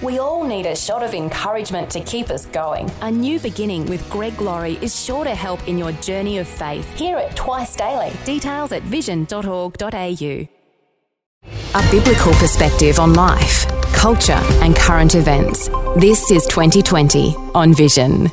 We all need a shot of encouragement to keep us going. A new beginning with Greg Laurie is sure to help in your journey of faith. Hear it twice daily. Details at vision.org.au. A biblical perspective on life, culture, and current events. This is 2020 on Vision.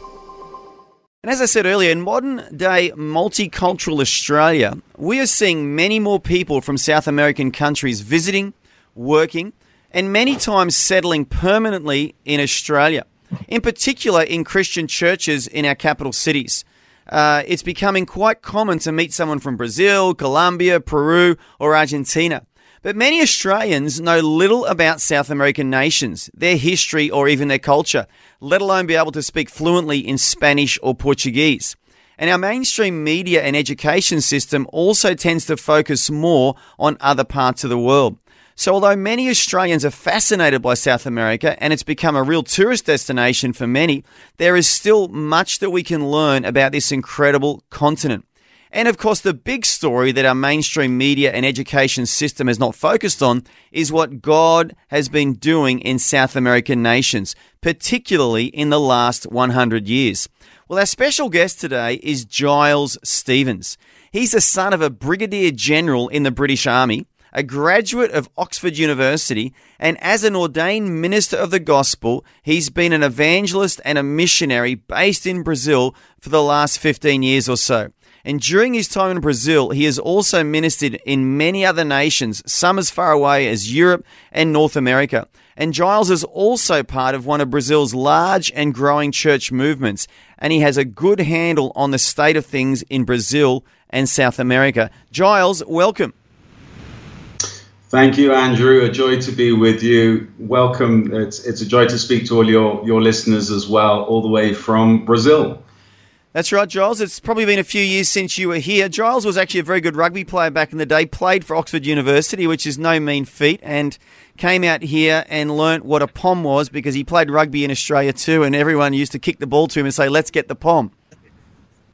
And as I said earlier, in modern day multicultural Australia, we are seeing many more people from South American countries visiting, working, and many times settling permanently in Australia, in particular in Christian churches in our capital cities. Uh, it's becoming quite common to meet someone from Brazil, Colombia, Peru, or Argentina. But many Australians know little about South American nations, their history, or even their culture, let alone be able to speak fluently in Spanish or Portuguese. And our mainstream media and education system also tends to focus more on other parts of the world. So, although many Australians are fascinated by South America and it's become a real tourist destination for many, there is still much that we can learn about this incredible continent. And of course, the big story that our mainstream media and education system has not focused on is what God has been doing in South American nations, particularly in the last 100 years. Well, our special guest today is Giles Stevens. He's the son of a brigadier general in the British Army, a graduate of Oxford University, and as an ordained minister of the gospel, he's been an evangelist and a missionary based in Brazil for the last 15 years or so. And during his time in Brazil, he has also ministered in many other nations, some as far away as Europe and North America. And Giles is also part of one of Brazil's large and growing church movements, and he has a good handle on the state of things in Brazil and South America. Giles, welcome. Thank you, Andrew. A joy to be with you. Welcome. It's, it's a joy to speak to all your, your listeners as well, all the way from Brazil. That's right, Giles. It's probably been a few years since you were here. Giles was actually a very good rugby player back in the day, played for Oxford University, which is no mean feat, and came out here and learnt what a pom was because he played rugby in Australia too, and everyone used to kick the ball to him and say, let's get the pom.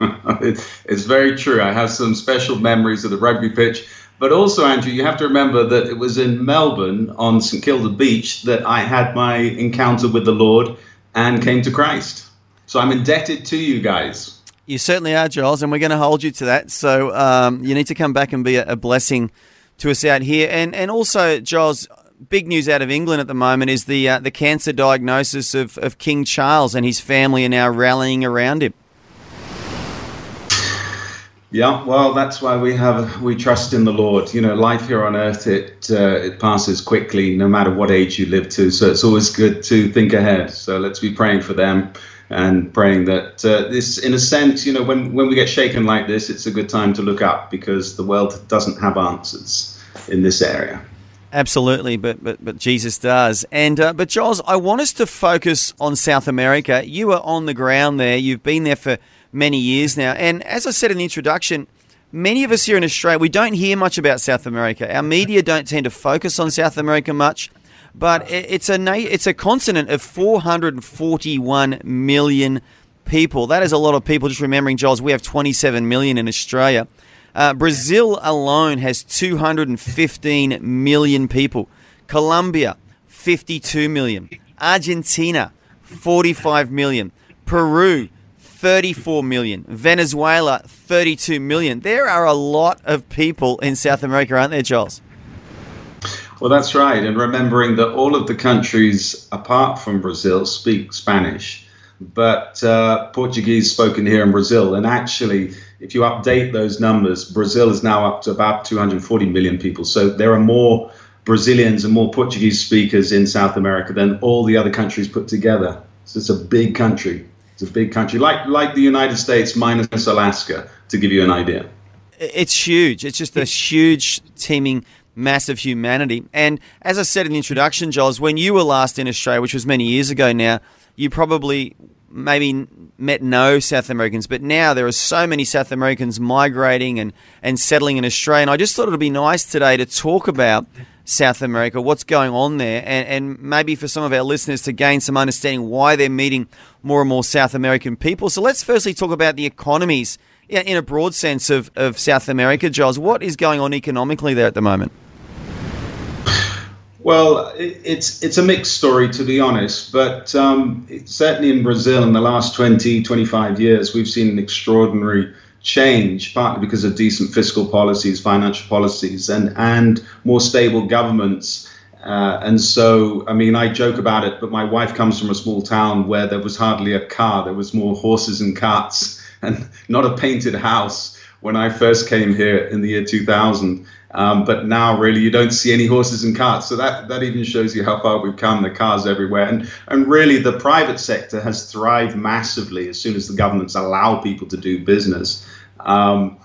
it's very true. I have some special memories of the rugby pitch. But also, Andrew, you have to remember that it was in Melbourne on St Kilda Beach that I had my encounter with the Lord and came to Christ. So I'm indebted to you guys. You certainly are, Giles, and we're going to hold you to that. So um, you need to come back and be a, blessing to us out here. And and also, Giles, big news out of England at the moment is the uh, the cancer diagnosis of, of King Charles and his family are now rallying around him. Yeah, well, that's why we have we trust in the Lord. You know, life here on earth it uh, it passes quickly, no matter what age you live to. So it's always good to think ahead. So let's be praying for them and praying that uh, this, in a sense, you know, when, when we get shaken like this, it's a good time to look up because the world doesn't have answers in this area. Absolutely, but but but Jesus does. And uh, but Giles, I want us to focus on South America. You are on the ground there. You've been there for many years now. And as I said in the introduction, many of us here in Australia we don't hear much about South America. Our media don't tend to focus on South America much but it's a it's a continent of 441 million people. That is a lot of people. Just remembering, Giles, we have 27 million in Australia. Uh, Brazil alone has 215 million people. Colombia, 52 million. Argentina, 45 million. Peru, 34 million. Venezuela, 32 million. There are a lot of people in South America, aren't there, Giles? Well, that's right. And remembering that all of the countries apart from Brazil speak Spanish, but uh, Portuguese spoken here in Brazil. And actually, if you update those numbers, Brazil is now up to about 240 million people. So there are more Brazilians and more Portuguese speakers in South America than all the other countries put together. So it's a big country. It's a big country, like like the United States minus Alaska, to give you an idea. It's huge. It's just a huge teeming massive humanity. And as I said in the introduction, Giles, when you were last in Australia, which was many years ago now, you probably maybe met no South Americans, but now there are so many South Americans migrating and, and settling in Australia. And I just thought it would be nice today to talk about South America, what's going on there, and, and maybe for some of our listeners to gain some understanding why they're meeting more and more South American people. So let's firstly talk about the economies in a broad sense of, of South America, Giles. What is going on economically there at the moment? Well, it's it's a mixed story to be honest, but um, certainly in Brazil in the last 20, 25 years, we've seen an extraordinary change, partly because of decent fiscal policies, financial policies, and and more stable governments. Uh, and so, I mean, I joke about it, but my wife comes from a small town where there was hardly a car. There was more horses and carts, and not a painted house when I first came here in the year 2000. Um, but now, really, you don't see any horses and carts. So that, that even shows you how far we've come. The cars everywhere, and and really, the private sector has thrived massively as soon as the governments allow people to do business. Um,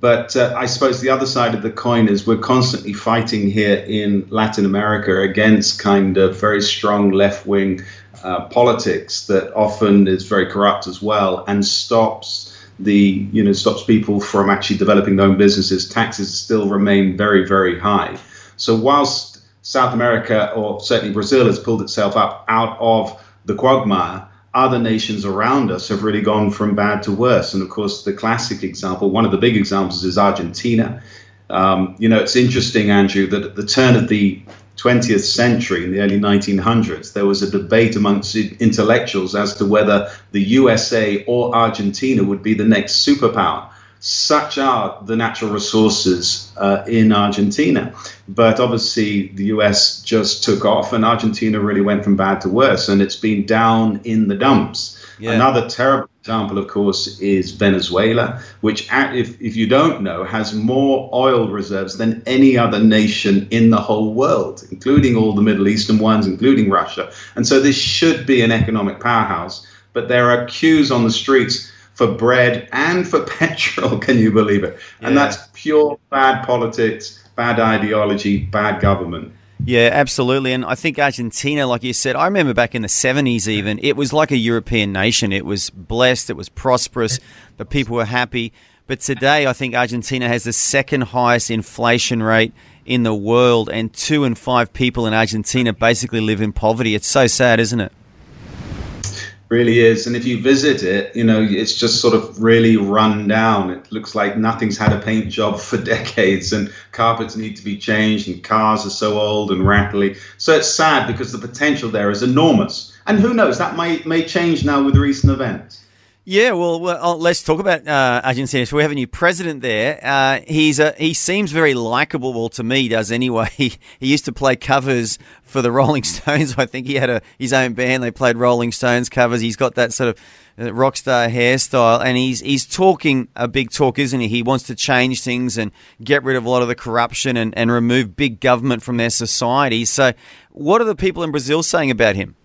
but uh, I suppose the other side of the coin is we're constantly fighting here in Latin America against kind of very strong left wing uh, politics that often is very corrupt as well and stops the you know stops people from actually developing their own businesses. Taxes still remain very very high. So whilst South America or certainly Brazil has pulled itself up out of the quagmire, other nations around us have really gone from bad to worse. And of course, the classic example, one of the big examples, is Argentina. Um, you know, it's interesting, Andrew, that at the turn of the 20th century, in the early 1900s, there was a debate amongst intellectuals as to whether the USA or Argentina would be the next superpower. Such are the natural resources uh, in Argentina. But obviously, the US just took off, and Argentina really went from bad to worse, and it's been down in the dumps. Yeah. Another terrible example, of course, is Venezuela, which, if, if you don't know, has more oil reserves than any other nation in the whole world, including all the Middle Eastern ones, including Russia. And so this should be an economic powerhouse. But there are queues on the streets for bread and for petrol. Can you believe it? Yeah. And that's pure bad politics, bad ideology, bad government. Yeah, absolutely. And I think Argentina, like you said, I remember back in the 70s even, it was like a European nation. It was blessed, it was prosperous, the people were happy. But today, I think Argentina has the second highest inflation rate in the world, and two in five people in Argentina basically live in poverty. It's so sad, isn't it? Really is. And if you visit it, you know, it's just sort of really run down. It looks like nothing's had a paint job for decades, and carpets need to be changed, and cars are so old and rattly. So it's sad because the potential there is enormous. And who knows, that may, may change now with recent events. Yeah, well, well oh, let's talk about uh, Argentina. So we have a new president there. Uh, he's a, he seems very likable. Well, to me, does anyway. He, he used to play covers for the Rolling Stones. I think he had a his own band. They played Rolling Stones covers. He's got that sort of uh, rock star hairstyle, and he's he's talking a big talk, isn't he? He wants to change things and get rid of a lot of the corruption and, and remove big government from their society. So, what are the people in Brazil saying about him?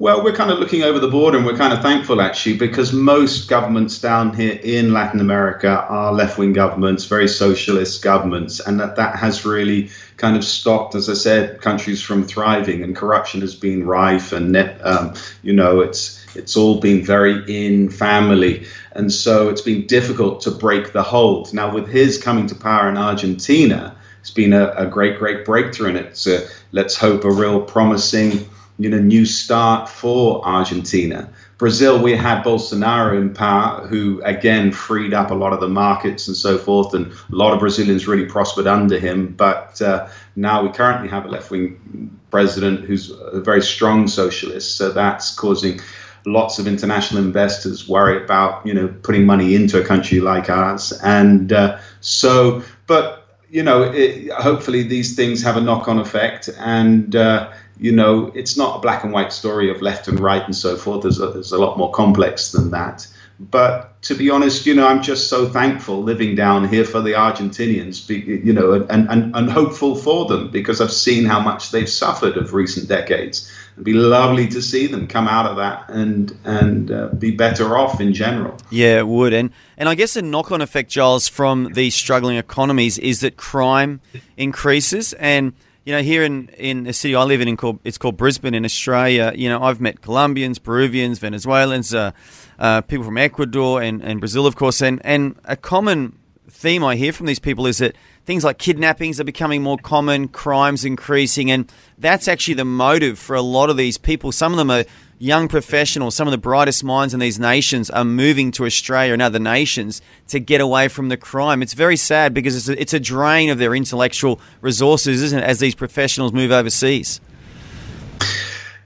Well, we're kind of looking over the border and we're kind of thankful actually because most governments down here in Latin America are left wing governments, very socialist governments, and that, that has really kind of stopped, as I said, countries from thriving and corruption has been rife and net, um, you know, it's it's all been very in family. And so it's been difficult to break the hold. Now, with his coming to power in Argentina, it's been a, a great, great breakthrough. And it's, a, let's hope, a real promising you know, new start for Argentina. Brazil, we had Bolsonaro in power, who again freed up a lot of the markets and so forth, and a lot of Brazilians really prospered under him. But uh, now we currently have a left wing president who's a very strong socialist, so that's causing lots of international investors worry about you know putting money into a country like ours, and uh, so but you know, it, hopefully these things have a knock-on effect, and uh, you know, it's not a black and white story of left and right and so forth. There's a, there's a lot more complex than that. But to be honest, you know, I'm just so thankful living down here for the Argentinians, you know, and, and, and hopeful for them because I've seen how much they've suffered of recent decades. It'd be lovely to see them come out of that and and uh, be better off in general. Yeah, it would. And and I guess the knock-on effect, Giles, from these struggling economies is that crime increases and – you know, here in, in the city I live in, in called, it's called Brisbane in Australia, you know, I've met Colombians, Peruvians, Venezuelans, uh, uh, people from Ecuador and, and Brazil, of course, and, and a common theme I hear from these people is that things like kidnappings are becoming more common, crimes increasing, and that's actually the motive for a lot of these people. Some of them are young professionals, some of the brightest minds in these nations are moving to Australia and other nations to get away from the crime. It's very sad because it's a, it's a drain of their intellectual resources, isn't it, as these professionals move overseas?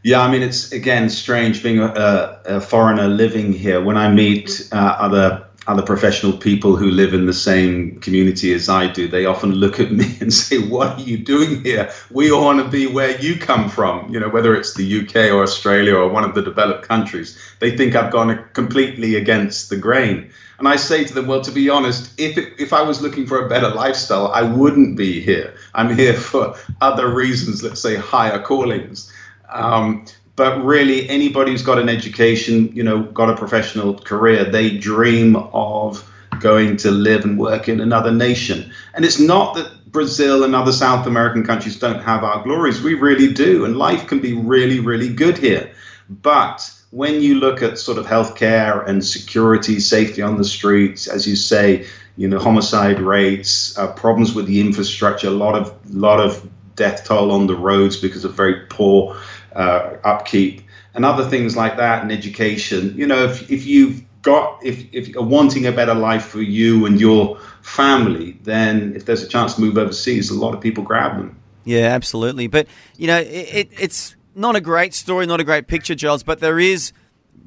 Yeah, I mean, it's again strange being a, a foreigner living here. When I meet uh, other other professional people who live in the same community as I do, they often look at me and say, "What are you doing here? We all want to be where you come from." You know, whether it's the UK or Australia or one of the developed countries, they think I've gone completely against the grain. And I say to them, "Well, to be honest, if it, if I was looking for a better lifestyle, I wouldn't be here. I'm here for other reasons. Let's say higher callings." Um, but really anybody who's got an education, you know, got a professional career, they dream of going to live and work in another nation. And it's not that Brazil and other South American countries don't have our glories. We really do. And life can be really, really good here. But when you look at sort of healthcare and security, safety on the streets, as you say, you know, homicide rates, uh, problems with the infrastructure, a lot of lot of death toll on the roads because of very poor uh, upkeep, and other things like that, and education. You know, if, if you've got if if you're wanting a better life for you and your family, then if there's a chance to move overseas, a lot of people grab them. Yeah, absolutely. But you know, it, it, it's not a great story, not a great picture, Giles. But there is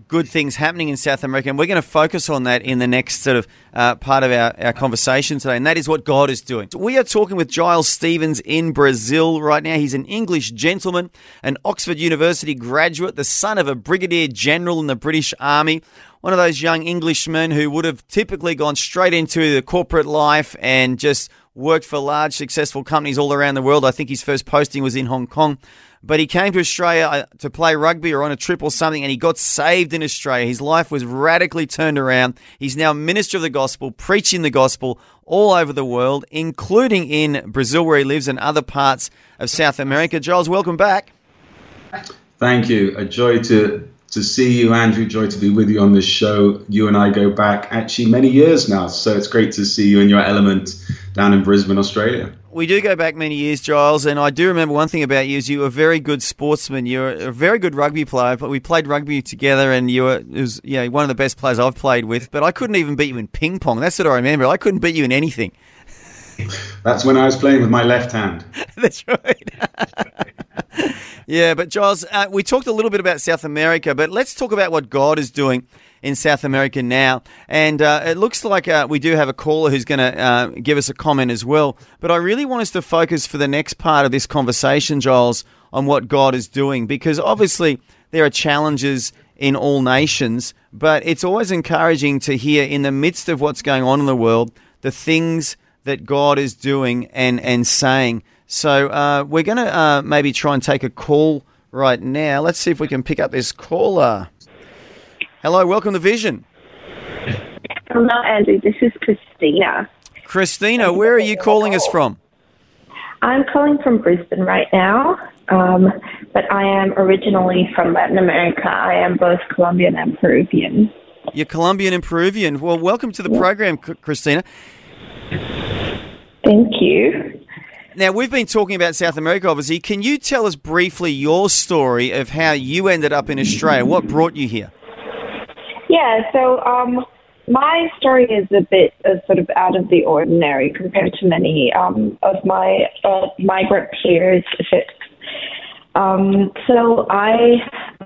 good things happening in South America, and we're going to focus on that in the next sort of uh, part of our, our conversation today, and that is what God is doing. We are talking with Giles Stevens in Brazil right now. He's an English gentleman, an Oxford University graduate, the son of a brigadier general in the British Army. One of those young Englishmen who would have typically gone straight into the corporate life and just worked for large, successful companies all around the world. I think his first posting was in Hong Kong but he came to Australia uh, to play rugby or on a trip or something, and he got saved in Australia. His life was radically turned around. He's now minister of the gospel, preaching the gospel all over the world, including in Brazil, where he lives, and other parts of South America. Giles, welcome back. Thank you. A joy to to see you, Andrew. Joy to be with you on this show. You and I go back actually many years now, so it's great to see you in your element down in Brisbane, Australia we do go back many years, Giles, and I do remember one thing about you is you were a very good sportsman. You're a very good rugby player. But we played rugby together, and you were was yeah one of the best players I've played with. But I couldn't even beat you in ping pong. That's what I remember. I couldn't beat you in anything. That's when I was playing with my left hand. That's right. yeah, but Giles, uh, we talked a little bit about South America, but let's talk about what God is doing in South America now. And uh, it looks like uh, we do have a caller who's going to uh, give us a comment as well. But I really want us to focus for the next part of this conversation, Giles, on what God is doing, because obviously there are challenges in all nations, but it's always encouraging to hear in the midst of what's going on in the world the things that God is doing and, and saying. So uh, we're going to uh, maybe try and take a call right now. Let's see if we can pick up this caller. Hello, welcome to Vision. Hello, Andrew. This is Christina. Christina, where are you calling us from? I'm calling from Brisbane right now, um, but I am originally from Latin America. I am both Colombian and Peruvian. You're Colombian and Peruvian. Well, welcome to the program, Christina. Thank you. Now, we've been talking about South America, obviously. Can you tell us briefly your story of how you ended up in Australia? What brought you here? Yeah, so um, my story is a bit uh, sort of out of the ordinary compared to many um, of my uh, migrant peers. Um, so I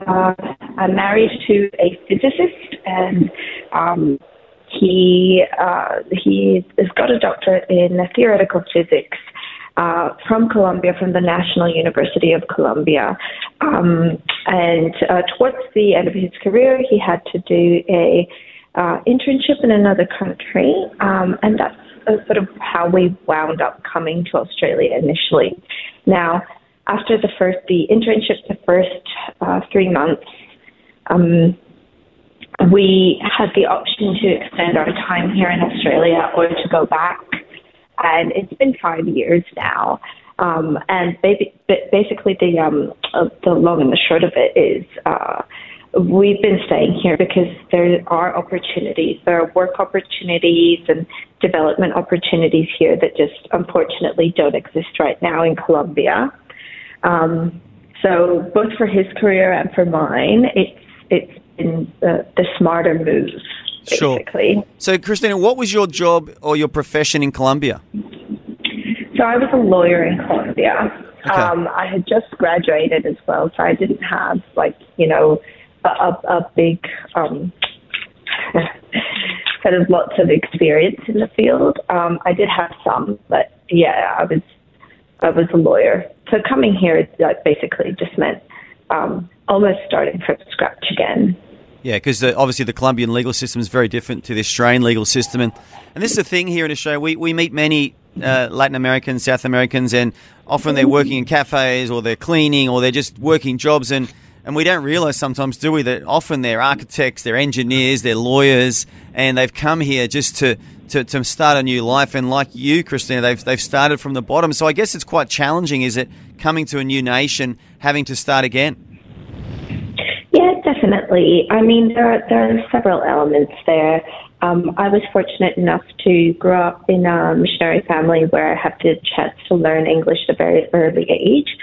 uh, I'm married to a physicist, and um, he uh, he has got a doctorate in theoretical physics uh, from Colombia, from the National University of Colombia. Um, and uh, towards the end of his career, he had to do a uh, internship in another country, um, and that's uh, sort of how we wound up coming to Australia initially. Now, after the first the internship, the first uh, three months. Um, we had the option to extend our time here in Australia or to go back and it's been five years now. Um, and basically, the um, uh, the long and the short of it is, uh, we've been staying here because there are opportunities. There are work opportunities and development opportunities here that just unfortunately don't exist right now in Colombia. Um, so both for his career and for mine, it's it's been the, the smarter move. Basically. Sure. So, Christina, what was your job or your profession in Colombia? So I was a lawyer in Colombia. Okay. Um, I had just graduated as well, so I didn't have like you know a, a big um, kind of lots of experience in the field. Um, I did have some, but yeah, I was I was a lawyer. So coming here like, basically just meant um, almost starting from scratch again. Yeah, because obviously the Colombian legal system is very different to the Australian legal system, and and this is the thing here in Australia. We we meet many uh, Latin Americans, South Americans, and often they're working in cafes or they're cleaning or they're just working jobs and. And we don't realise sometimes, do we, that often they're architects, they're engineers, they're lawyers, and they've come here just to, to, to start a new life. And like you, Christina, they've, they've started from the bottom. So I guess it's quite challenging, is it, coming to a new nation, having to start again? Yeah, definitely. I mean, there are, there are several elements there. Um, I was fortunate enough to grow up in a missionary family where I had the chance to learn English at a very early age.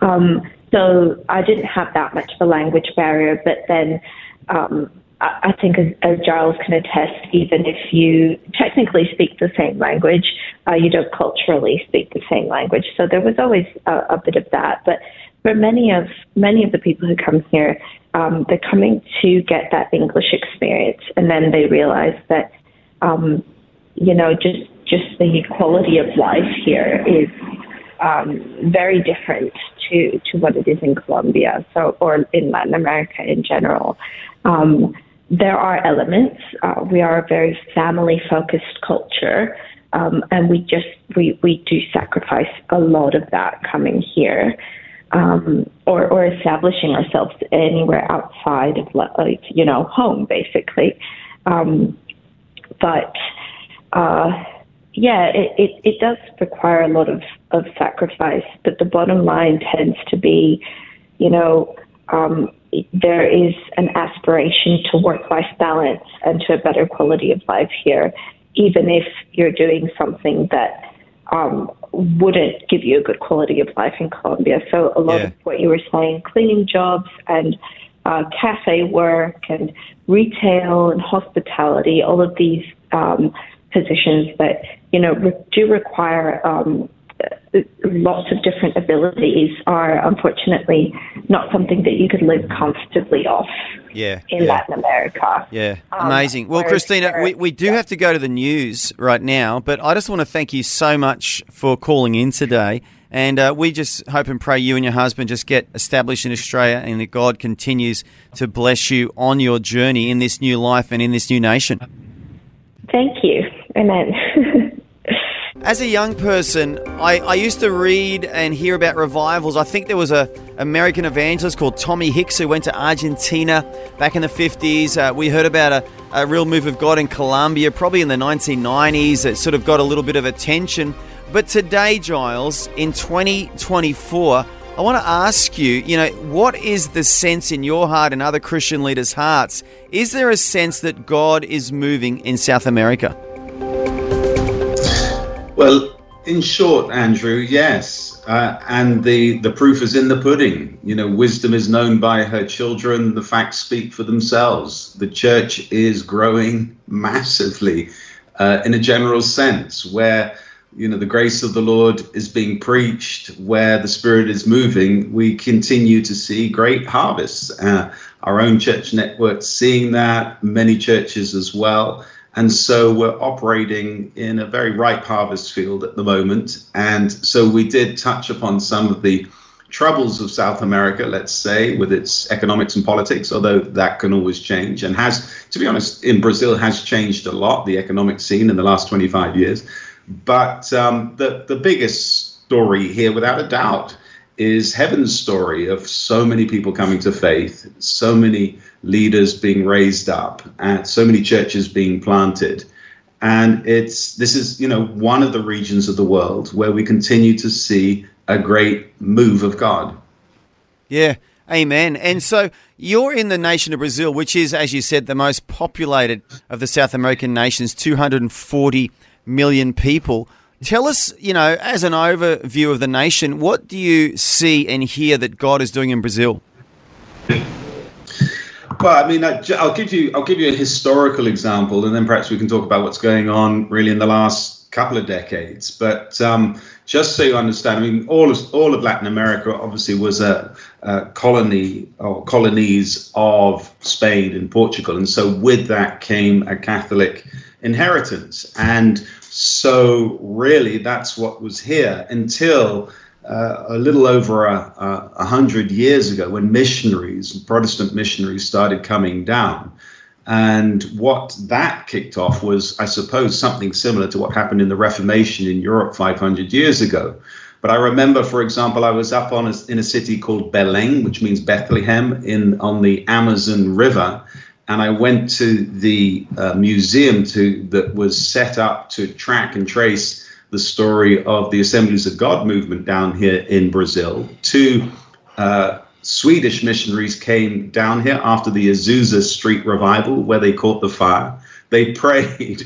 Um, so I didn't have that much of a language barrier, but then um, I, I think as, as Giles can attest, even if you technically speak the same language, uh, you don't culturally speak the same language. So there was always a, a bit of that. But for many of many of the people who come here, um, they're coming to get that English experience, and then they realize that, um, you know, just just the quality of life here is um, very different to to what it is in Colombia, so or in Latin America in general. Um, there are elements. Uh, we are a very family focused culture. Um, and we just we, we do sacrifice a lot of that coming here um, or, or establishing ourselves anywhere outside of like you know home basically. Um, but uh, yeah it, it, it does require a lot of, of sacrifice but the bottom line tends to be you know um, there is an aspiration to work life balance and to a better quality of life here even if you're doing something that um, wouldn't give you a good quality of life in Colombia. So a lot yeah. of what you were saying, cleaning jobs and uh, cafe work and retail and hospitality, all of these um, positions that you know re- do require um, lots of different abilities are unfortunately not something that you could live comfortably off yeah, in yeah. Latin America. Yeah, um, amazing. Well, Christina, we, we do yeah. have to go to the news right now, but I just want to thank you so much for calling in today. And uh, we just hope and pray you and your husband just get established in Australia and that God continues to bless you on your journey in this new life and in this new nation. Thank you. Amen. As a young person, I, I used to read and hear about revivals. I think there was a American evangelist called Tommy Hicks who went to Argentina back in the 50s. Uh, we heard about a, a real move of God in Colombia, probably in the 1990s. It sort of got a little bit of attention. But today, Giles, in 2024, I want to ask you, you know, what is the sense in your heart and other Christian leaders' hearts? Is there a sense that God is moving in South America? Well, in short, Andrew, yes. Uh, and the, the proof is in the pudding. You know, wisdom is known by her children. The facts speak for themselves. The church is growing massively uh, in a general sense, where, you know, the grace of the Lord is being preached, where the Spirit is moving. We continue to see great harvests. Uh, our own church network seeing that, many churches as well. And so we're operating in a very ripe harvest field at the moment. And so we did touch upon some of the troubles of South America, let's say, with its economics and politics, although that can always change and has, to be honest, in Brazil has changed a lot, the economic scene in the last 25 years. But um, the, the biggest story here, without a doubt, is heaven's story of so many people coming to faith, so many leaders being raised up, and so many churches being planted. And it's this is you know one of the regions of the world where we continue to see a great move of God. Yeah, Amen. And so you're in the nation of Brazil, which is, as you said, the most populated of the South American nations, 240 million people. Tell us, you know, as an overview of the nation, what do you see and hear that God is doing in Brazil? Well, I mean, I'll give you I'll give you a historical example, and then perhaps we can talk about what's going on really in the last couple of decades. But um, just so you understand, I mean, all of all of Latin America obviously was a, a colony or colonies of Spain and Portugal, and so with that came a Catholic inheritance, and so really that's what was here until uh, a little over a, a, hundred years ago when missionaries, Protestant missionaries, started coming down. And what that kicked off was, I suppose, something similar to what happened in the Reformation in Europe 500 years ago. But I remember, for example, I was up on a, in a city called Belém, which means Bethlehem, in on the Amazon River, and I went to the uh, museum to that was set up to track and trace the story of the Assemblies of God movement down here in Brazil. Two uh, Swedish missionaries came down here after the Azusa Street revival, where they caught the fire. They prayed,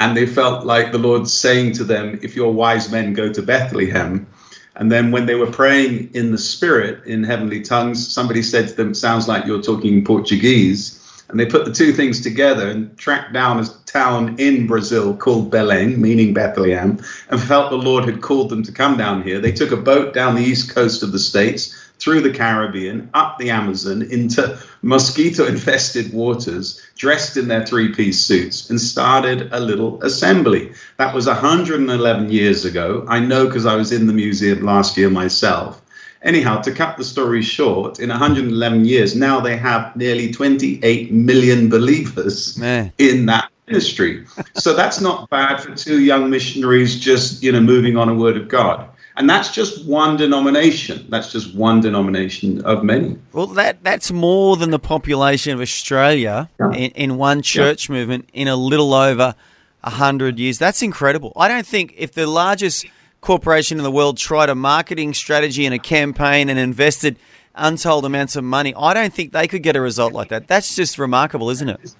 and they felt like the Lord saying to them, If you're wise men, go to Bethlehem. And then when they were praying in the spirit in heavenly tongues, somebody said to them, Sounds like you're talking Portuguese. And they put the two things together and tracked down a town in Brazil called Belém, meaning Bethlehem, and felt the Lord had called them to come down here. They took a boat down the east coast of the States, through the Caribbean, up the Amazon, into mosquito infested waters, dressed in their three piece suits, and started a little assembly. That was 111 years ago. I know because I was in the museum last year myself. Anyhow, to cut the story short, in 111 years, now they have nearly 28 million believers Man. in that ministry. so that's not bad for two young missionaries just, you know, moving on a word of God. And that's just one denomination. That's just one denomination of many. Well, that that's more than the population of Australia yeah. in, in one church yeah. movement in a little over 100 years. That's incredible. I don't think if the largest – corporation in the world tried a marketing strategy and a campaign and invested untold amounts of money, I don't think they could get a result like that. That's just remarkable, isn't it?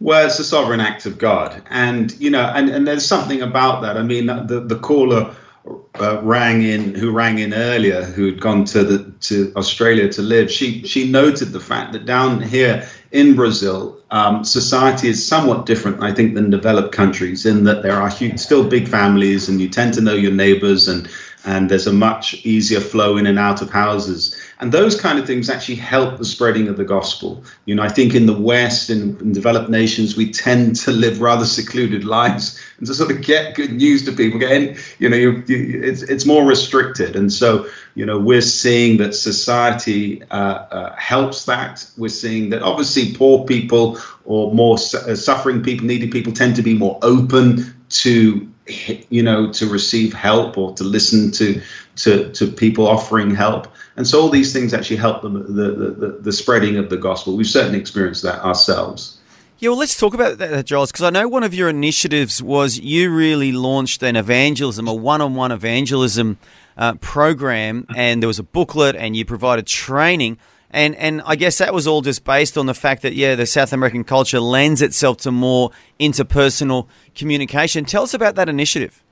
Well, it's a sovereign act of God, and you know, and, and there's something about that. I mean, the the caller uh, rang in, who rang in earlier, who had gone to the to Australia to live. She she noted the fact that down here in Brazil, um, society is somewhat different, I think, than developed countries in that there are huge, still big families, and you tend to know your neighbors, and and there's a much easier flow in and out of houses. And those kind of things actually help the spreading of the gospel. You know, I think in the West, in, in developed nations, we tend to live rather secluded lives and to sort of get good news to people. Getting, you know, you, you, it's it's more restricted, and so you know we're seeing that society uh, uh, helps that. We're seeing that obviously poor people or more su- uh, suffering people, needy people, tend to be more open to you know to receive help or to listen to to to people offering help and so all these things actually help the the the, the spreading of the gospel we've certainly experienced that ourselves yeah, well, let's talk about that, Giles, because I know one of your initiatives was you really launched an evangelism, a one-on-one evangelism uh, program, and there was a booklet, and you provided training, and and I guess that was all just based on the fact that yeah, the South American culture lends itself to more interpersonal communication. Tell us about that initiative.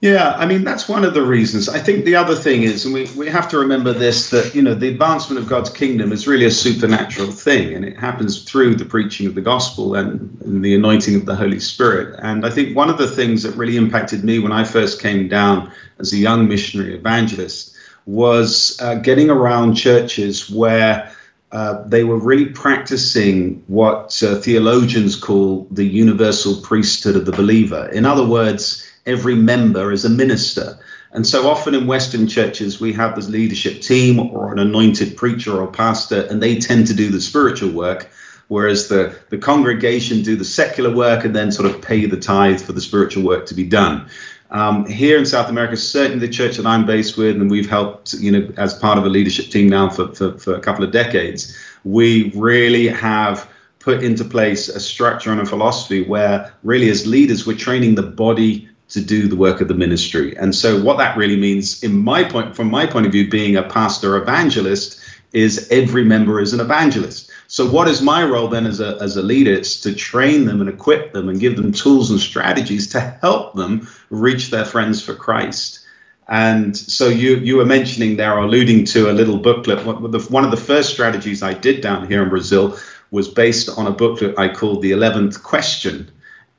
Yeah, I mean that's one of the reasons. I think the other thing is, and we, we have to remember this, that you know the advancement of God's kingdom is really a supernatural thing, and it happens through the preaching of the gospel and, and the anointing of the Holy Spirit. And I think one of the things that really impacted me when I first came down as a young missionary evangelist was uh, getting around churches where uh, they were really practicing what uh, theologians call the universal priesthood of the believer. In other words every member is a minister. And so often in Western churches, we have this leadership team or an anointed preacher or pastor, and they tend to do the spiritual work, whereas the, the congregation do the secular work and then sort of pay the tithe for the spiritual work to be done. Um, here in South America, certainly the church that I'm based with, and we've helped, you know, as part of a leadership team now for, for, for a couple of decades, we really have put into place a structure and a philosophy where really as leaders, we're training the body to do the work of the ministry. And so, what that really means, in my point, from my point of view, being a pastor evangelist, is every member is an evangelist. So, what is my role then as a, as a leader? It's to train them and equip them and give them tools and strategies to help them reach their friends for Christ. And so you you were mentioning there, alluding to a little booklet. One of the first strategies I did down here in Brazil was based on a booklet I called the Eleventh Question,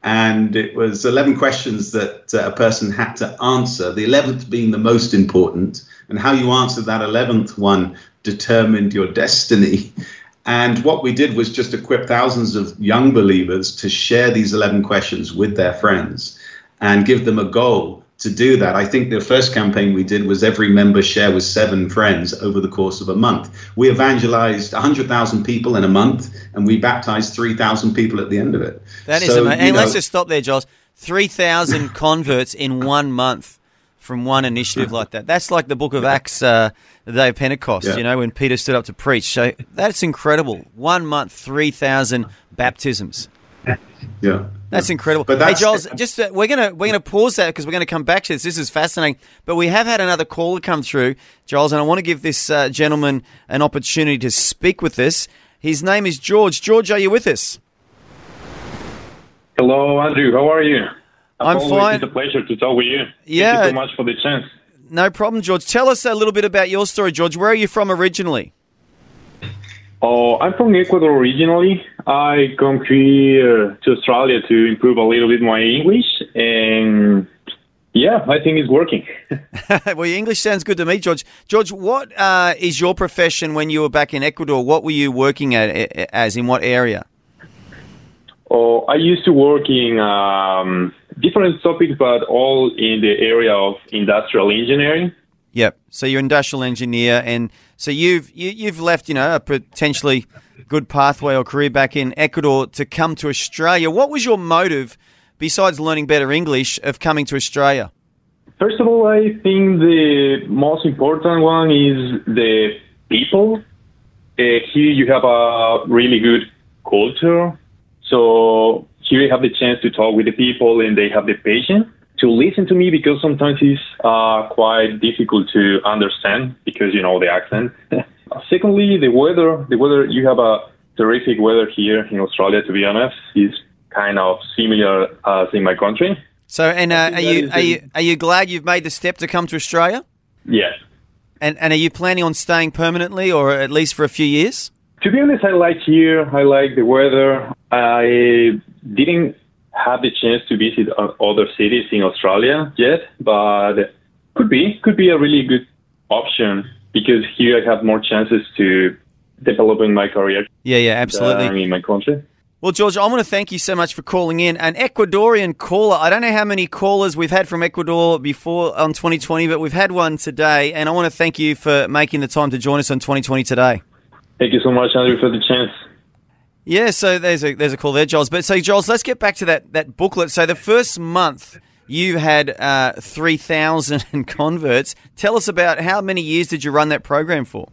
and it was 11 questions that uh, a person had to answer. The 11th being the most important, and how you answered that 11th one determined your destiny. And what we did was just equip thousands of young believers to share these 11 questions with their friends and give them a goal to do that. I think the first campaign we did was every member share with seven friends over the course of a month. We evangelized 100,000 people in a month and we baptized 3,000 people at the end of it. That is so, amazing. And know, let's just stop there, Josh. 3,000 converts in one month from one initiative like that. That's like the book of Acts, uh, the day of Pentecost, yeah. you know, when Peter stood up to preach. So that's incredible. One month, 3,000 baptisms. Yeah. That's incredible. But that's, hey, Giles, just uh, we're gonna we're gonna pause that because we're gonna come back to this. This is fascinating. But we have had another caller come through, Giles, and I want to give this uh, gentleman an opportunity to speak with us. His name is George. George, are you with us? Hello, Andrew. How are you? I'm always, fine. It's a pleasure to talk with you. Yeah. Thank you so much for the chance. No problem, George. Tell us a little bit about your story, George. Where are you from originally? Oh, I'm from Ecuador originally. I come here to Australia to improve a little bit my English, and yeah, I think it's working. well, your English sounds good to me, George. George, what uh, is your profession when you were back in Ecuador? What were you working at as in what area? Oh, I used to work in um, different topics, but all in the area of industrial engineering. Yep. So you're industrial engineer, and so you've you, have you have left, you know, a potentially good pathway or career back in Ecuador to come to Australia. What was your motive, besides learning better English, of coming to Australia? First of all, I think the most important one is the people. Uh, here you have a really good culture, so here you have the chance to talk with the people, and they have the patience to listen to me because sometimes it's uh, quite difficult to understand because you know the accent. Secondly, the weather. The weather. You have a terrific weather here in Australia. To be honest, is kind of similar as in my country. So, and uh, are you are you are you glad you've made the step to come to Australia? Yes. And and are you planning on staying permanently or at least for a few years? To be honest, I like here. I like the weather. I didn't have the chance to visit other cities in Australia yet, but could be could be a really good option because here I have more chances to developing my career. Yeah, yeah, absolutely. in my country. Well, George, I want to thank you so much for calling in. An Ecuadorian caller. I don't know how many callers we've had from Ecuador before on 2020, but we've had one today, and I want to thank you for making the time to join us on 2020 today. Thank you so much, Andrew, for the chance. Yeah, so there's a there's a call there, Giles. But so Giles, let's get back to that that booklet. So the first month you had uh, three thousand converts. Tell us about how many years did you run that program for?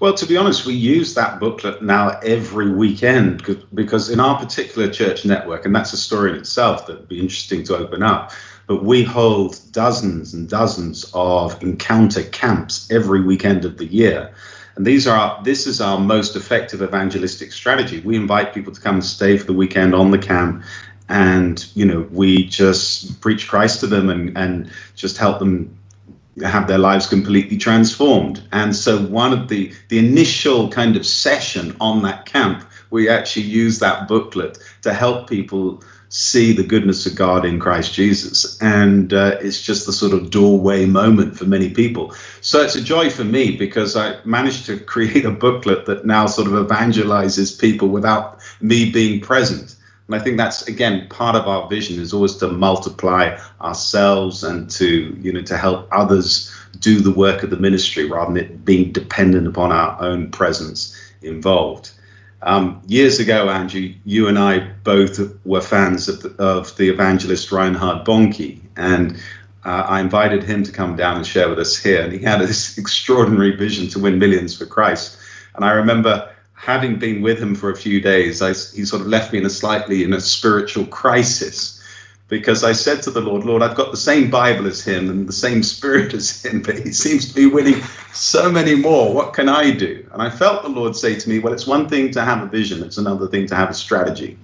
Well, to be honest, we use that booklet now every weekend because in our particular church network, and that's a story in itself that would be interesting to open up. But we hold dozens and dozens of encounter camps every weekend of the year. And these are this is our most effective evangelistic strategy. We invite people to come and stay for the weekend on the camp, and you know we just preach Christ to them and and just help them have their lives completely transformed. And so one of the the initial kind of session on that camp, we actually use that booklet to help people see the goodness of God in Christ Jesus. And uh, it's just the sort of doorway moment for many people. So it's a joy for me because I managed to create a booklet that now sort of evangelizes people without me being present. And I think that's again part of our vision is always to multiply ourselves and to you know to help others do the work of the ministry rather than it being dependent upon our own presence involved. Um, years ago, Andrew, you and I both were fans of the, of the evangelist Reinhard Bonnke, and uh, I invited him to come down and share with us here. And he had this extraordinary vision to win millions for Christ. And I remember having been with him for a few days, I, he sort of left me in a slightly in a spiritual crisis because I said to the Lord, Lord, I've got the same Bible as him and the same spirit as him, but he seems to be winning so many more. What can I do? And I felt the Lord say to me, Well, it's one thing to have a vision, it's another thing to have a strategy.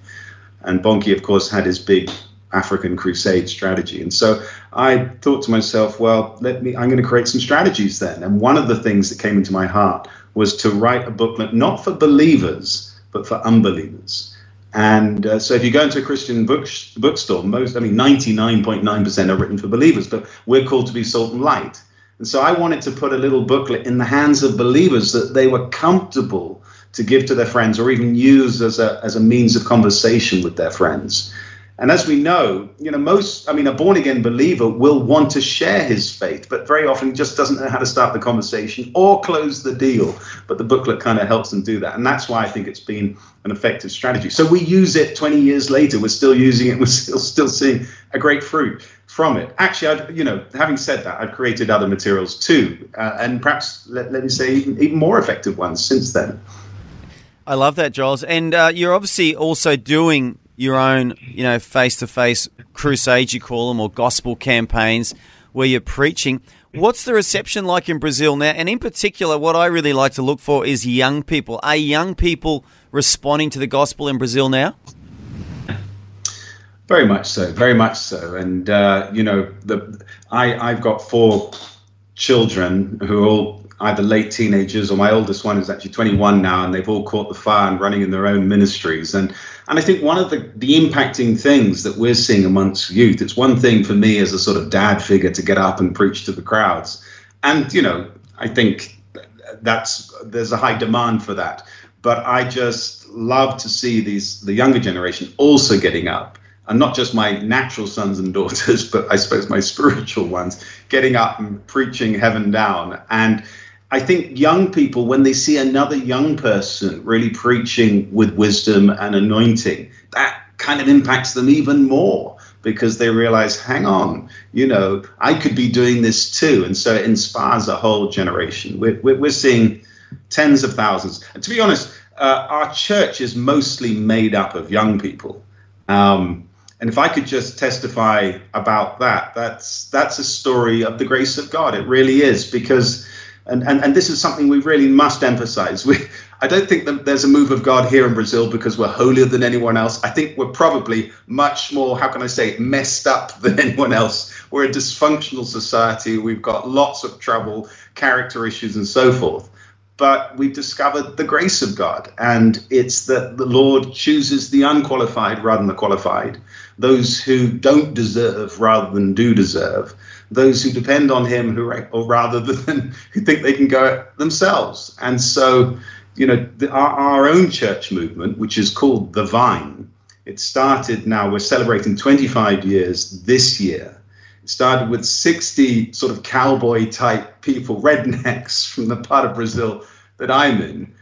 And Bonnke, of course, had his big African crusade strategy. And so I thought to myself, well, let me I'm going to create some strategies then. And one of the things that came into my heart was to write a booklet not for believers, but for unbelievers. And uh, so if you go into a Christian book, bookstore, most, I mean, 99.9% are written for believers, but we're called to be salt and light. And so I wanted to put a little booklet in the hands of believers that they were comfortable to give to their friends or even use as a, as a means of conversation with their friends. And as we know, you know, most, I mean, a born again believer will want to share his faith, but very often just doesn't know how to start the conversation or close the deal. But the booklet kind of helps them do that. And that's why I think it's been an effective strategy. So we use it 20 years later. We're still using it. We're still, still seeing a great fruit from it. Actually, I've, you know, having said that, I've created other materials too, uh, and perhaps let, let me say even, even more effective ones since then. I love that, Giles. And uh, you're obviously also doing your own, you know, face to face crusades, you call them, or gospel campaigns where you're preaching. What's the reception like in Brazil now? And in particular, what I really like to look for is young people. Are young people responding to the gospel in Brazil now? Very much so, very much so. And uh, you know, the I I've got four children who all either late teenagers or my oldest one is actually 21 now and they've all caught the fire and running in their own ministries. And and I think one of the the impacting things that we're seeing amongst youth it's one thing for me as a sort of dad figure to get up and preach to the crowds. And you know I think that's there's a high demand for that. But I just love to see these the younger generation also getting up. And not just my natural sons and daughters, but I suppose my spiritual ones, getting up and preaching heaven down. And I think young people, when they see another young person really preaching with wisdom and anointing, that kind of impacts them even more because they realize, hang on, you know, I could be doing this too. And so it inspires a whole generation. We're, we're, seeing tens of thousands. And to be honest, uh, our church is mostly made up of young people. Um, and if I could just testify about that, that's that's a story of the grace of God. It really is because and, and, and this is something we really must emphasize. We, I don't think that there's a move of God here in Brazil because we're holier than anyone else. I think we're probably much more, how can I say, messed up than anyone else. We're a dysfunctional society. We've got lots of trouble, character issues, and so forth. But we've discovered the grace of God, and it's that the Lord chooses the unqualified rather than the qualified, those who don't deserve rather than do deserve those who depend on him who or rather than who think they can go themselves. And so you know the, our, our own church movement which is called the vine it started now we're celebrating 25 years this year. It started with 60 sort of cowboy type people rednecks from the part of brazil that i'm in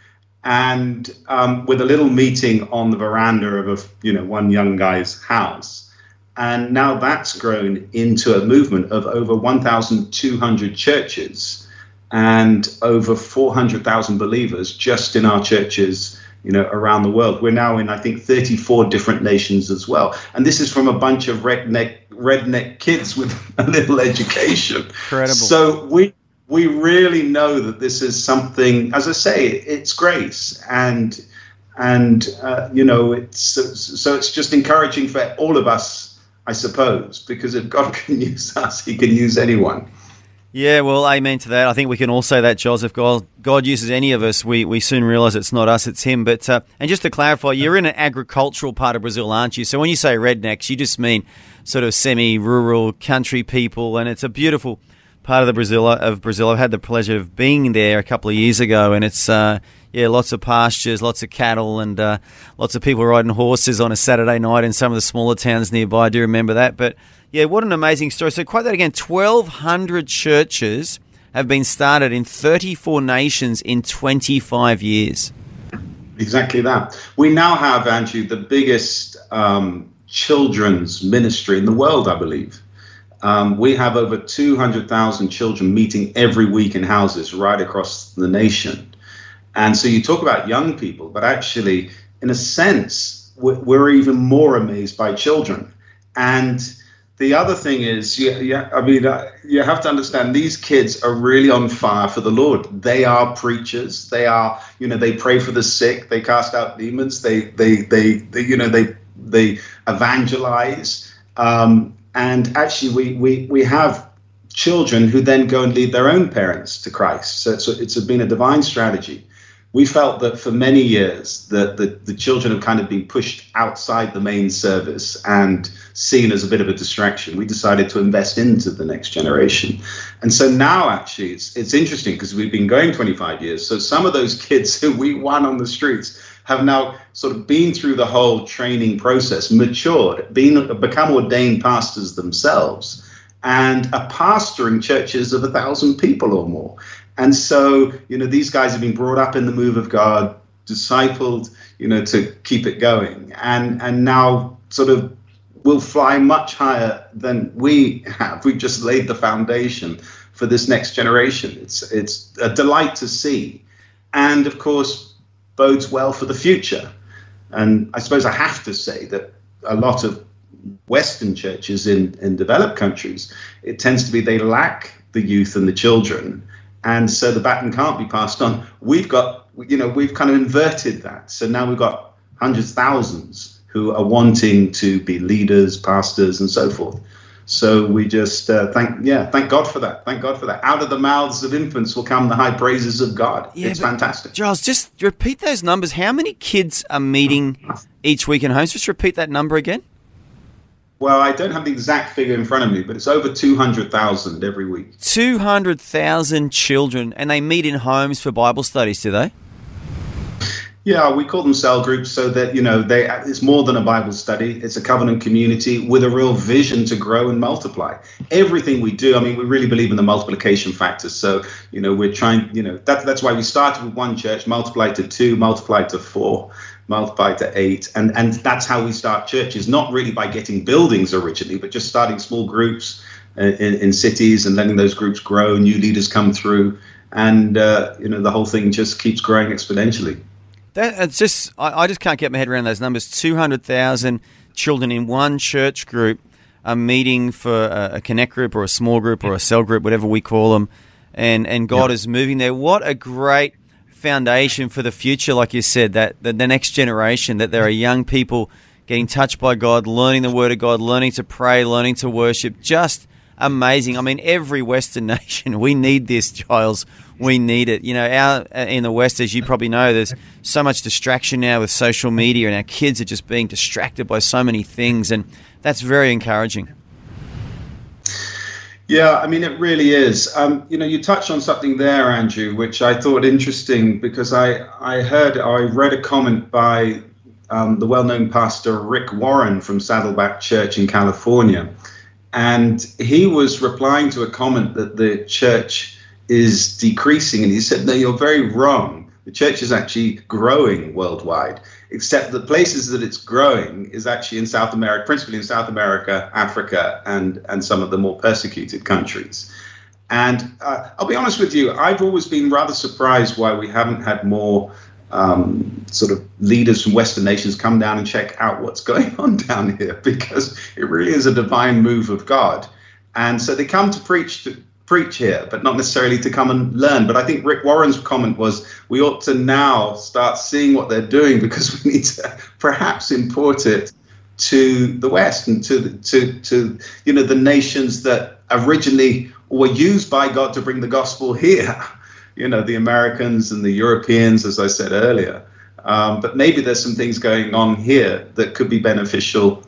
and um, with a little meeting on the veranda of a, you know one young guy's house and now that's grown into a movement of over 1,200 churches and over 400,000 believers just in our churches you know around the world. We're now in i think 34 different nations as well. And this is from a bunch of redneck redneck kids with a little education. Incredible. So we we really know that this is something as i say it's grace and and uh, you know it's so it's just encouraging for all of us I suppose, because if God can use us, He can use anyone. Yeah, well, amen to that. I think we can all say that, Joseph. God, God uses any of us. We, we soon realize it's not us, it's Him. But uh, and just to clarify, you're in an agricultural part of Brazil, aren't you? So when you say rednecks, you just mean sort of semi-rural country people, and it's a beautiful part of the Brazil of Brazil. I've had the pleasure of being there a couple of years ago, and it's uh, yeah, lots of pastures, lots of cattle, and uh, lots of people riding horses on a Saturday night in some of the smaller towns nearby. I do remember that. But yeah, what an amazing story. So, quote that again 1,200 churches have been started in 34 nations in 25 years. Exactly that. We now have, Andrew, the biggest um, children's ministry in the world, I believe. Um, we have over 200,000 children meeting every week in houses right across the nation. And so you talk about young people, but actually, in a sense, we're even more amazed by children. And the other thing is, yeah, yeah I mean, uh, you have to understand these kids are really on fire for the Lord. They are preachers. They are, you know, they pray for the sick. They cast out demons. They, they, they, they you know, they, they evangelize. Um, and actually, we, we, we have children who then go and lead their own parents to Christ. So it's, it's been a divine strategy we felt that for many years that the, the children have kind of been pushed outside the main service and seen as a bit of a distraction. We decided to invest into the next generation. And so now actually it's it's interesting because we've been going 25 years. So some of those kids who we won on the streets have now sort of been through the whole training process, matured, been become ordained pastors themselves and are pastoring churches of a thousand people or more. And so, you know, these guys have been brought up in the move of God, discipled, you know, to keep it going, and and now sort of will fly much higher than we have. We've just laid the foundation for this next generation. It's it's a delight to see, and of course bodes well for the future. And I suppose I have to say that a lot of Western churches in, in developed countries, it tends to be they lack the youth and the children and so the baton can't be passed on. We've got, you know, we've kind of inverted that. So now we've got hundreds, thousands who are wanting to be leaders, pastors, and so forth. So we just uh, thank, yeah, thank God for that. Thank God for that. Out of the mouths of infants will come the high praises of God. Yeah, it's fantastic. Giles, just repeat those numbers. How many kids are meeting each week in homes? Just repeat that number again. Well, I don't have the exact figure in front of me, but it's over 200,000 every week. 200,000 children, and they meet in homes for Bible studies, do they? Yeah, we call them cell groups so that, you know, they it's more than a Bible study. It's a covenant community with a real vision to grow and multiply. Everything we do, I mean, we really believe in the multiplication factor. So, you know, we're trying, you know, that, that's why we started with one church, multiplied to two, multiplied to four multiply to eight. And, and that's how we start churches, not really by getting buildings originally, but just starting small groups uh, in, in cities and letting those groups grow, new leaders come through. And, uh, you know, the whole thing just keeps growing exponentially. That, it's just, I, I just can't get my head around those numbers. 200,000 children in one church group are meeting for a, a, connect group or a small group or a cell group, whatever we call them. And, and God yep. is moving there. What a great foundation for the future, like you said, that the, next generation, that there are young people getting touched by God, learning the Word of God, learning to pray, learning to worship. Just amazing. I mean, every Western nation, we need this, Giles. We need it. You know, our uh, in the West, as you probably know, there's so much distraction now with social media, and our kids are just being distracted by so many things, and that's very encouraging. Yeah, I mean, it really is. Um, you know, you touched on something there, Andrew, which I thought interesting because I, I heard, I read a comment by um, the well known pastor Rick Warren from Saddleback Church in California. And he was replying to a comment that the church is decreasing. And he said, No, you're very wrong. The church is actually growing worldwide except the places that it's growing is actually in South America, principally in South America, Africa, and, and some of the more persecuted countries. And uh, I'll be honest with you, I've always been rather surprised why we haven't had more um, sort of leaders from Western nations come down and check out what's going on down here because it really is a divine move of God. And so they come to preach to, preach here, but not necessarily to come and learn. But I think Rick Warren's comment was we ought to now start seeing what they're doing because we need to perhaps import it to the West and to the, to to you know the nations that originally were used by God to bring the gospel here. You know the Americans and the Europeans, as I said earlier. Um, but maybe there's some things going on here that could be beneficial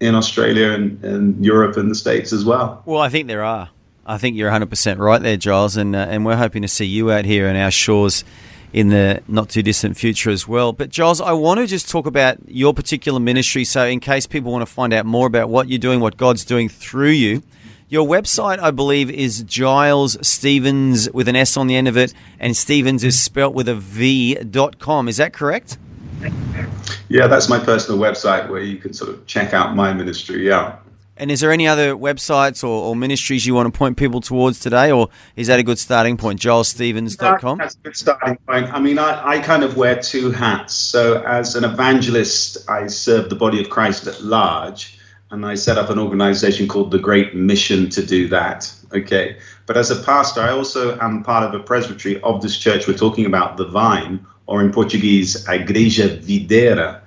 in Australia and, and Europe and the States as well. Well, I think there are. I think you're 100% right there, Giles, and, uh, and we're hoping to see you out here in our shores in the not too distant future as well. But, Giles, I want to just talk about your particular ministry. So, in case people want to find out more about what you're doing, what God's doing through you, your website, I believe, is Giles Stevens with an S on the end of it, and Stevens is spelt with a V dot com. Is that correct? Yeah, that's my personal website where you can sort of check out my ministry. Yeah. And is there any other websites or, or, ministries you want to point people towards today, or is that a good starting point? GilesStevens.com? That's a good starting point. I mean, I, I kind of wear two hats. So, as an evangelist, I serve the body of Christ at large. and I set up an organization called the Great Mission to do that. Okay. But as a pastor, I also am part of a presbytery of this church we're talking about, the Vine, or in Portuguese, a Igreja Videira.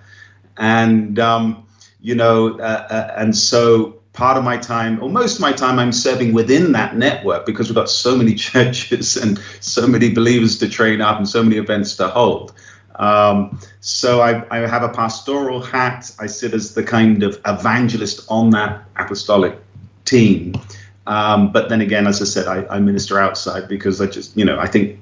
And, um, you know, uh, uh, and so part of my time, or most of my time, I'm serving within that network because we've got so many churches and so many believers to train up and so many events to hold. Um, so I, I, have a pastoral hat. I sit as the kind of evangelist on that apostolic team. Um, but then again, as I said, I, I, minister outside because I just, you know, I think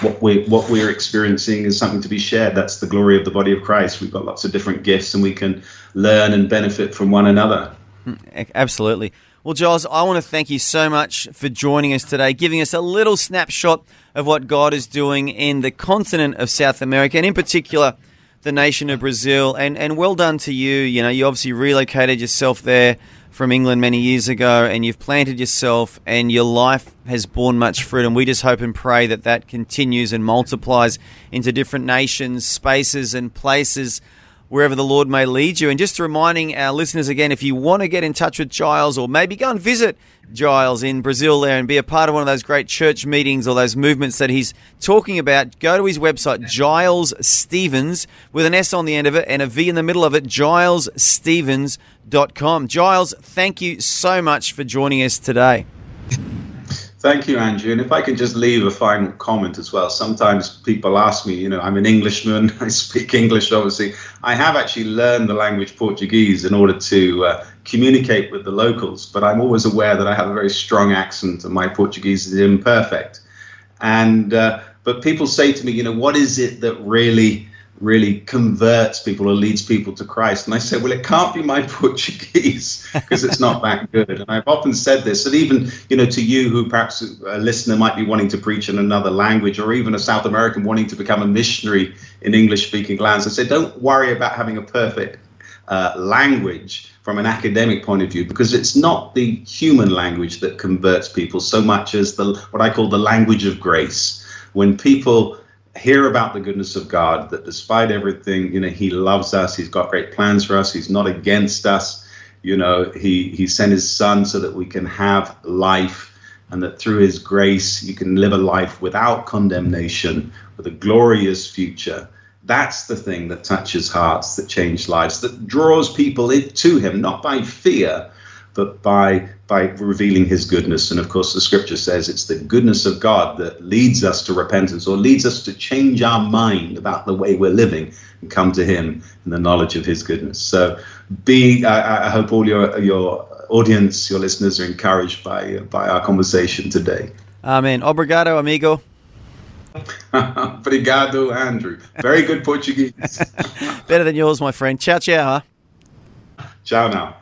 what we what we're experiencing is something to be shared. That's the glory of the body of Christ. We've got lots of different gifts, and we can learn and benefit from one another. Hmm, absolutely. Well, Giles, I want to thank you so much for joining us today, giving us a little snapshot of what God is doing in the continent of South America, and in particular, the nation of Brazil. And, and well done to you. You know, you obviously relocated yourself there from England many years ago, and you've planted yourself, and your life has borne much fruit. And we just hope and pray that that continues and multiplies into different nations, spaces, and places wherever the Lord may lead you. And just reminding our listeners again, if you want to get in touch with Giles or maybe go and visit Giles in Brazil there and be a part of one of those great church meetings or those movements that he's talking about, go to his website, Giles Stevens, with an S on the end of it and a V in the middle of it, gilesstevens.com. Giles, thank you so much for joining us today. Thank you, Andrew. And if I can just leave a final comment as well. Sometimes people ask me, you know, I'm an Englishman, I speak English, obviously. I have actually learned the language Portuguese in order to uh, communicate with the locals, but I'm always aware that I have a very strong accent and my Portuguese is imperfect. And, uh, but people say to me, you know, what is it that really really converts people or leads people to Christ. And I said, well, it can't be my Portuguese because it's not that good. And I've often said this, and even you know to you who perhaps a listener might be wanting to preach in another language, or even a South American wanting to become a missionary in English-speaking lands. I said, don't worry about having a perfect uh, language from an academic point of view because it's not the human language that converts people so much as the what I call the language of grace. When people hear about the goodness of God, that despite everything, you know, He loves us, He's got great plans for us, He's not against us. You know, He He sent His Son so that we can have life, and that through His grace you can live a life without condemnation, with a glorious future. That's the thing that touches hearts, that changes lives, that draws people to Him, not by fear, but by by revealing his goodness. And of course, the scripture says it's the goodness of God that leads us to repentance or leads us to change our mind about the way we're living and come to him in the knowledge of his goodness. So be, I, I hope all your, your audience, your listeners are encouraged by, by our conversation today. Amen. Obrigado, amigo. Obrigado, Andrew. Very good Portuguese. Better than yours, my friend. Ciao, ciao. Ciao now.